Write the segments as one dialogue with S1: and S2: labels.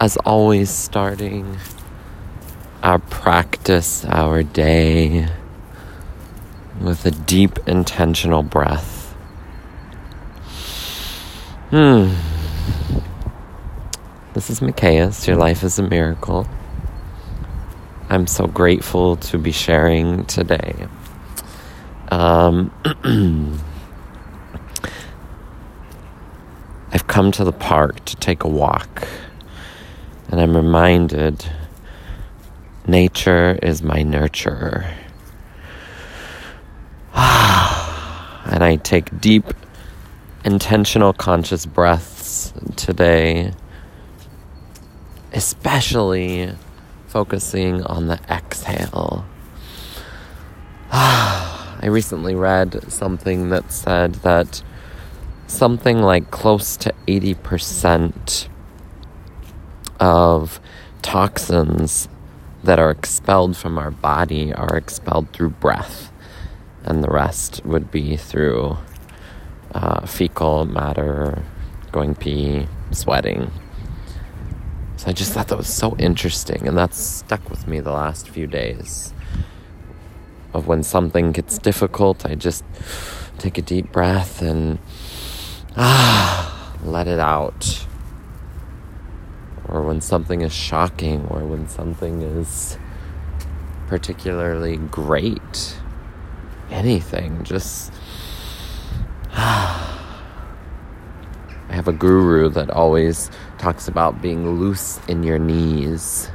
S1: as always, starting our practice, our day with a deep intentional breath. Hmm. This is Micaias. Your life is a miracle. I'm so grateful to be sharing today. Um, I've come to the park to take a walk, and I'm reminded nature is my nurturer. and I take deep, intentional, conscious breaths today, especially focusing on the exhale. I recently read something that said that something like close to 80% of toxins that are expelled from our body are expelled through breath, and the rest would be through uh, fecal matter, going pee, sweating. So I just thought that was so interesting, and that's stuck with me the last few days. Of when something gets difficult, I just take a deep breath and ah, let it out. Or when something is shocking, or when something is particularly great. Anything, just. I have a guru that always talks about being loose in your knees,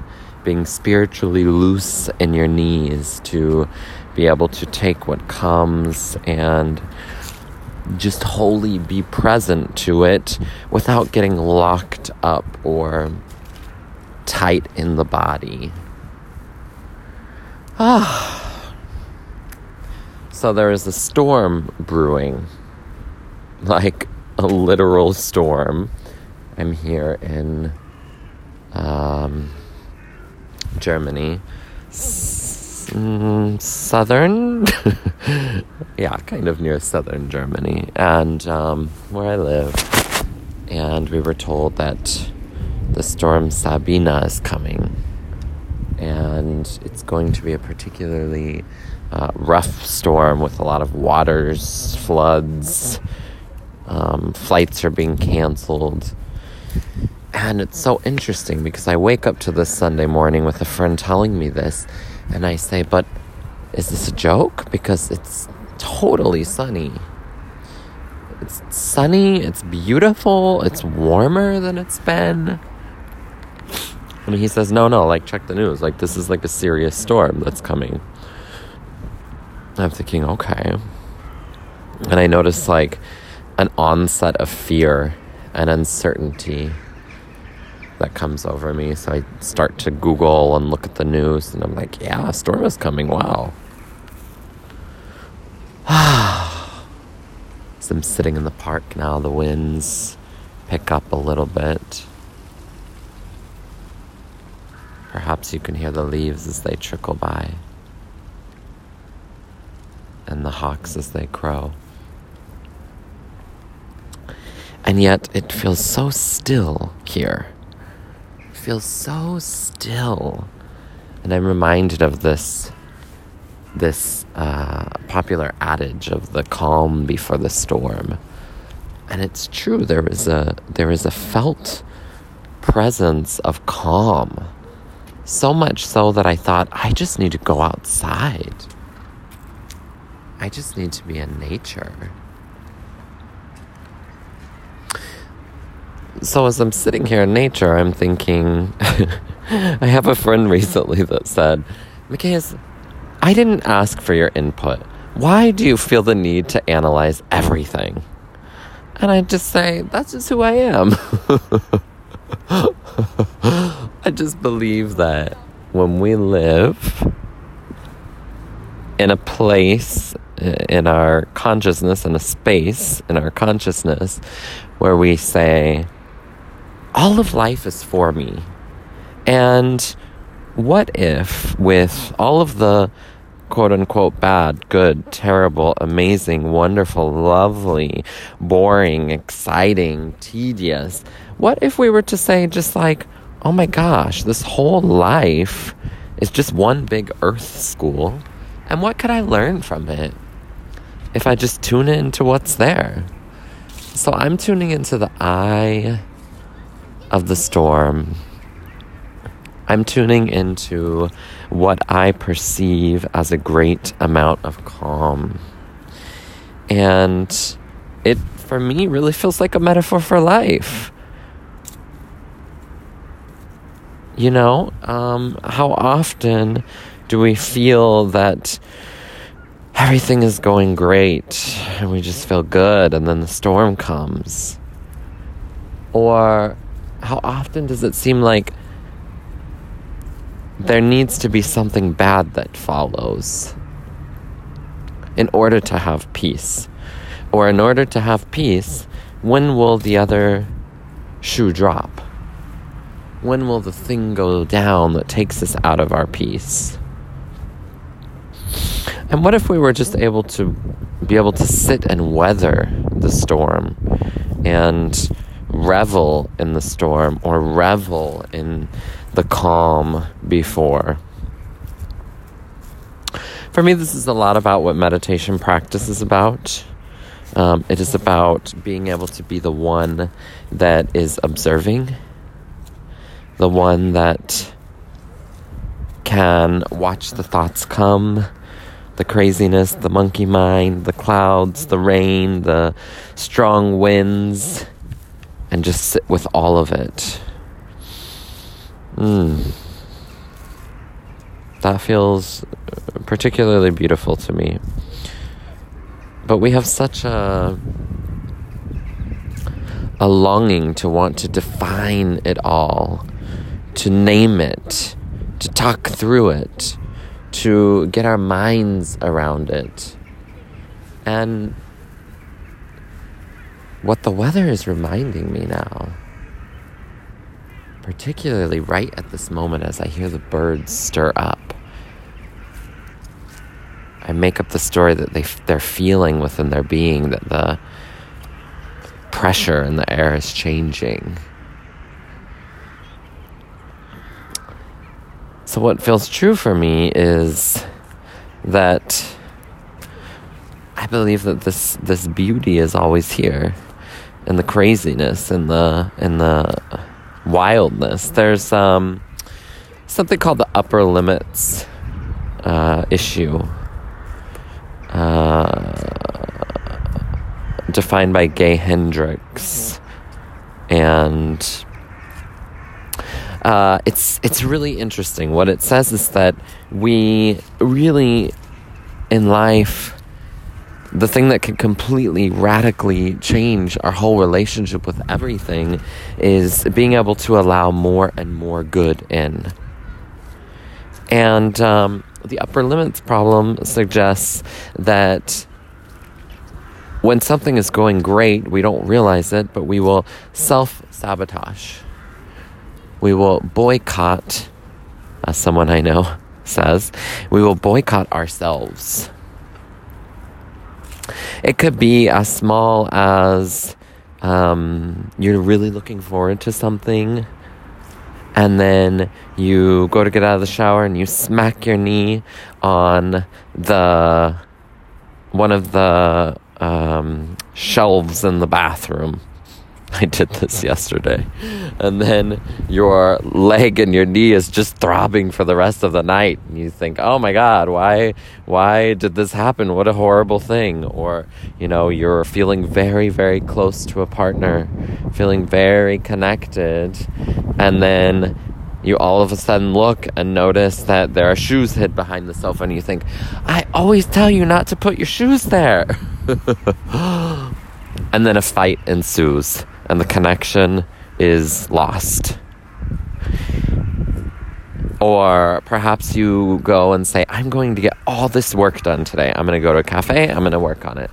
S1: being spiritually loose in your knees to be able to take what comes and just wholly be present to it without getting locked up or tight in the body. Ah. So there is a storm brewing. Like a literal storm. I'm here in um, Germany. S- mm, southern? yeah, kind of near southern Germany. And um, where I live. And we were told that the storm Sabine is coming. And it's going to be a particularly uh, rough storm with a lot of waters, floods um, flights are being canceled. And it's so interesting because I wake up to this Sunday morning with a friend telling me this, and I say, But is this a joke? Because it's totally sunny. It's sunny, it's beautiful, it's warmer than it's been. And he says, No, no, like, check the news. Like, this is like a serious storm that's coming. I'm thinking, okay. And I notice, like, an onset of fear and uncertainty that comes over me. So I start to Google and look at the news, and I'm like, yeah, a storm is coming. Wow. so I'm sitting in the park now. The winds pick up a little bit. Perhaps you can hear the leaves as they trickle by, and the hawks as they crow. And yet it feels so still here. It feels so still. And I'm reminded of this this uh, popular adage of the calm before the storm. And it's true, there is a there is a felt presence of calm. So much so that I thought, I just need to go outside. I just need to be in nature. so as I'm sitting here in nature, I'm thinking, I have a friend recently that said, Micaias, I didn't ask for your input. Why do you feel the need to analyze everything? And I just say, that's just who I am. I just believe that when we live in a place in our consciousness, in a space in our consciousness where we say, all of life is for me. And what if, with all of the quote unquote bad, good, terrible, amazing, wonderful, lovely, boring, exciting, tedious, what if we were to say, just like, oh my gosh, this whole life is just one big earth school. And what could I learn from it if I just tune into what's there? So I'm tuning into the eye of the storm. I'm tuning into what I perceive as a great amount of calm. And it, for me, really feels like a metaphor for life. You know, um, how often do we feel that everything is going great and we just feel good and then the storm comes? Or how often does it seem like there needs to be something bad that follows in order to have peace? Or in order to have peace, when will the other shoe drop? When will the thing go down that takes us out of our peace? And what if we were just able to be able to sit and weather the storm and revel in the storm or revel in the calm before? For me, this is a lot about what meditation practice is about. Um, it is about being able to be the one that is observing the one that can watch the thoughts come, the craziness, the monkey mind, the clouds, the rain, the strong winds, and just sit with all of it. Mm. That feels particularly beautiful to me. But we have such a a longing to want to define it all to name it, to talk through it, to get our minds around it. And what the weather is reminding me now, particularly right at this moment as I hear the birds stir up, I make up the story that they, they're feeling within their being, that the pressure in the air is changing. So, what feels true for me is that I believe that this this beauty is always here, and the craziness and the and the wildness. There's um, something called the upper limits uh, issue, uh, defined by Gay Hendricks, and uh, it's it's really interesting. What it says is that we really, in life, the thing that can completely radically change our whole relationship with everything is being able to allow more and more good in. And um, the upper limits problem suggests that when something is going great, we don't realize it, but we will self sabotage we will boycott, as someone I know says, we will boycott ourselves. It could be as small as um, you're really looking forward to something, and then you go to get out of the shower and you smack your knee on the one of the um, shelves in the bathroom I did this yesterday. And then your leg and your knee is just throbbing for the rest of the night. And you think, oh my God, why, why did this happen? What a horrible thing. Or, you know, you're feeling very, very close to a partner, feeling very connected. And then you all of a sudden look and notice that there are shoes hid behind the sofa. And you think, I always tell you not to put your shoes there. and then a fight ensues and the connection is lost. Or perhaps you go and say, I'm going to get all this work done today. I'm going to go to a cafe, I'm going to work on it.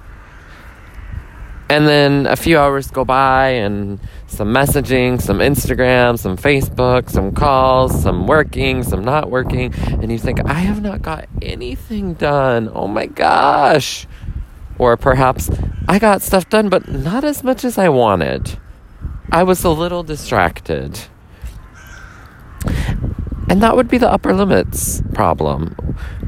S1: And then a few hours go by, and some messaging, some Instagram, some Facebook, some calls, some working, some not working. And you think, I have not got anything done. Oh my gosh. Or perhaps I got stuff done, but not as much as I wanted. I was a little distracted. And that would be the upper limits problem.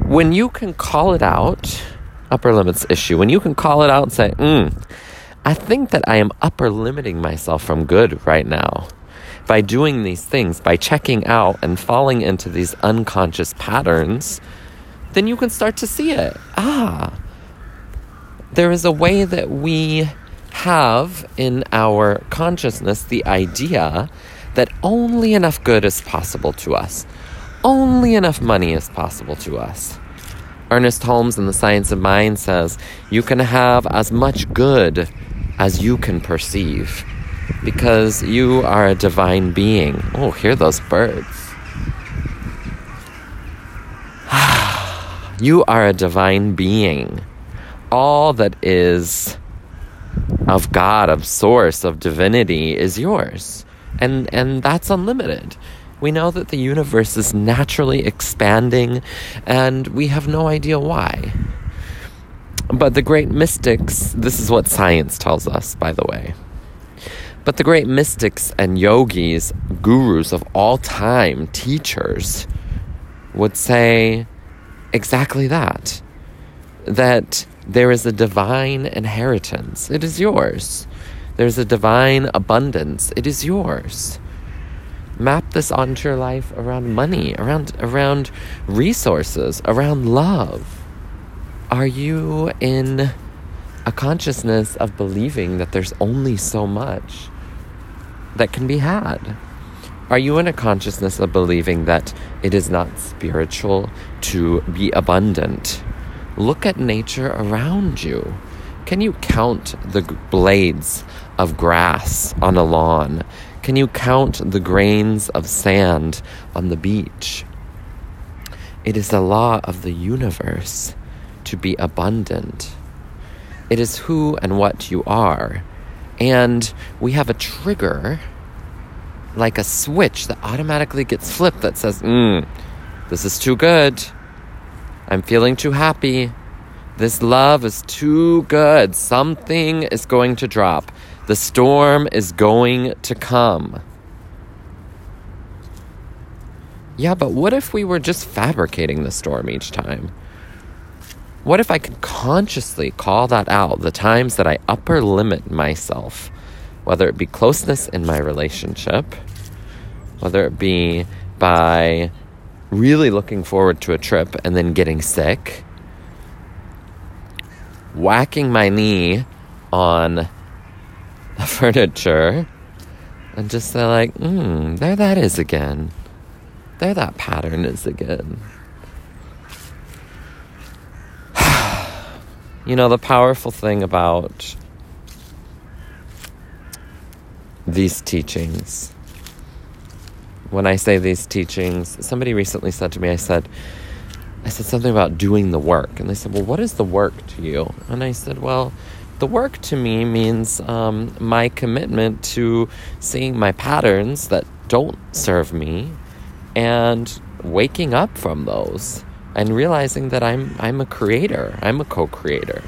S1: When you can call it out, upper limits issue, when you can call it out and say, mm, I think that I am upper limiting myself from good right now by doing these things, by checking out and falling into these unconscious patterns, then you can start to see it. Ah, there is a way that we have in our consciousness the idea that only enough good is possible to us, only enough money is possible to us. Ernest Holmes in The Science of Mind says, You can have as much good as you can perceive because you are a divine being. Oh, hear those birds. you are a divine being. All that is of God, of source, of divinity is yours. And and that's unlimited. We know that the universe is naturally expanding and we have no idea why. But the great mystics, this is what science tells us, by the way. But the great mystics and yogis, gurus of all time, teachers, would say exactly that. That there is a divine inheritance, it is yours. There's a divine abundance, it is yours. Map this onto your life around money, around, around resources, around love. Are you in a consciousness of believing that there's only so much? that can be had? Are you in a consciousness of believing that it is not spiritual to be abundant? Look at nature around you. Can you count the blades of grass on a lawn? Can you count the grains of sand on the beach? It is the law of the universe to be abundant. It is who and what you are and we have a trigger, like a switch that automatically gets flipped that says, mm, this is too good. I'm feeling too happy. This love is too good. Something is going to drop. The storm is going to come. Yeah, but what if we were just fabricating the storm each time? What if I could consciously call that out the times that I upper limit myself, whether it be closeness in my relationship, whether it be by really looking forward to a trip and then getting sick, whacking my knee on the furniture, and just say, like, hmm, there that is again. There that pattern is again. You know, the powerful thing about these teachings, when I say these teachings, somebody recently said to me, I said, I said something about doing the work. And they said, Well, what is the work to you? And I said, Well, the work to me means um, my commitment to seeing my patterns that don't serve me and waking up from those and realizing that I'm I'm a creator. I'm a co-creator.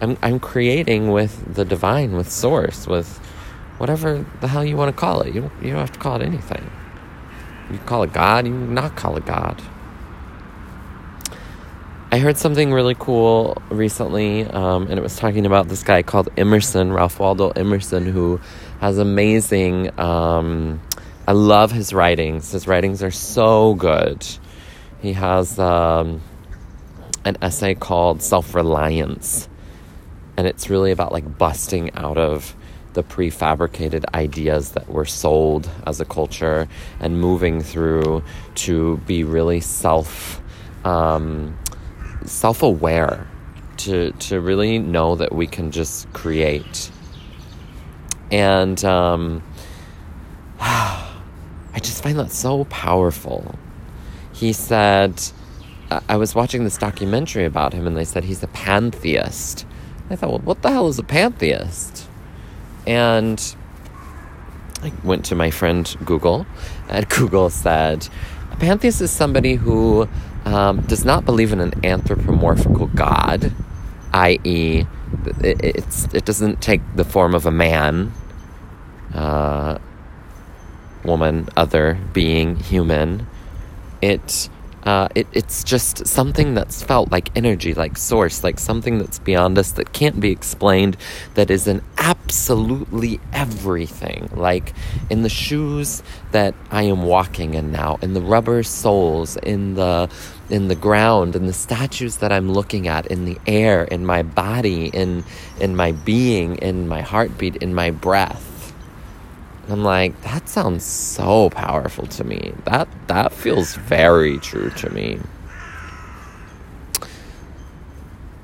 S1: I'm I'm creating with the divine, with source, with whatever the hell you want to call it. You you don't have to call it anything. You call it God, you not call it God. I heard something really cool recently, um, and it was talking about this guy called Emerson, Ralph Waldo Emerson, who has amazing. Um, I love his writings. His writings are so good. He has um, an essay called Self Reliance, and it's really about like busting out of the prefabricated ideas that were sold as a culture and moving through to be really self um, self aware to to really know that we can just create and um, I just find that so powerful he said, I was watching this documentary about him and they said he's a pantheist. I thought, well, what the hell is a pantheist? And I went to my friend Google, and Google said, a pantheist is somebody who um, does not believe in an anthropomorphical God, i.e., it, it doesn't take the form of a man, uh, woman, other, being, human It uh, it, it's just something that's felt like energy, like source, like something that's beyond us that can't be explained, that is in absolutely everything. Like in the shoes that I am walking in now, in the rubber soles, in the in the ground, in the statues that I'm looking at, in the air, in my body, in in my being, in my heartbeat, in my breath. I'm like, that sounds so powerful to me. That that feels very true to me.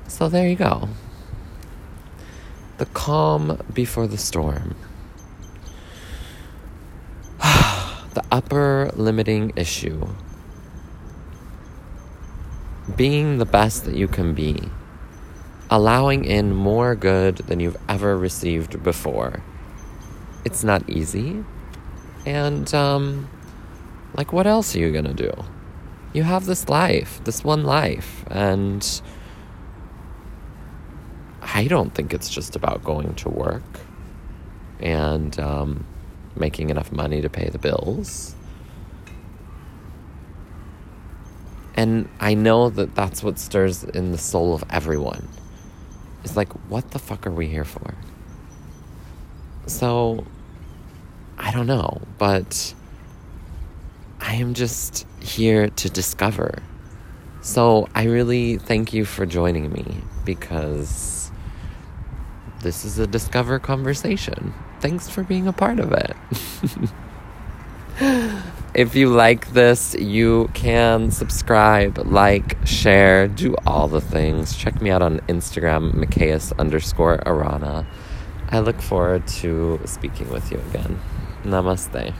S1: So there you go. The calm before the storm. the upper limiting issue. Being the best that you can be. Allowing in more good than you've ever received before it's not easy. And, um, like, what else are you gonna do? You have this life, this one life, and I don't think it's just about going to work and um, making enough money to pay the bills. And I know that that's what stirs in the soul of everyone. It's like, what the fuck are we here for? So I don't know, but I am just here to discover. So I really thank you for joining me because this is a discover conversation. Thanks for being a part of it. if you like this, you can subscribe, like, share, do all the things. Check me out on Instagram, Micaeus underscore Arana. I look forward to speaking with you again. Namaste.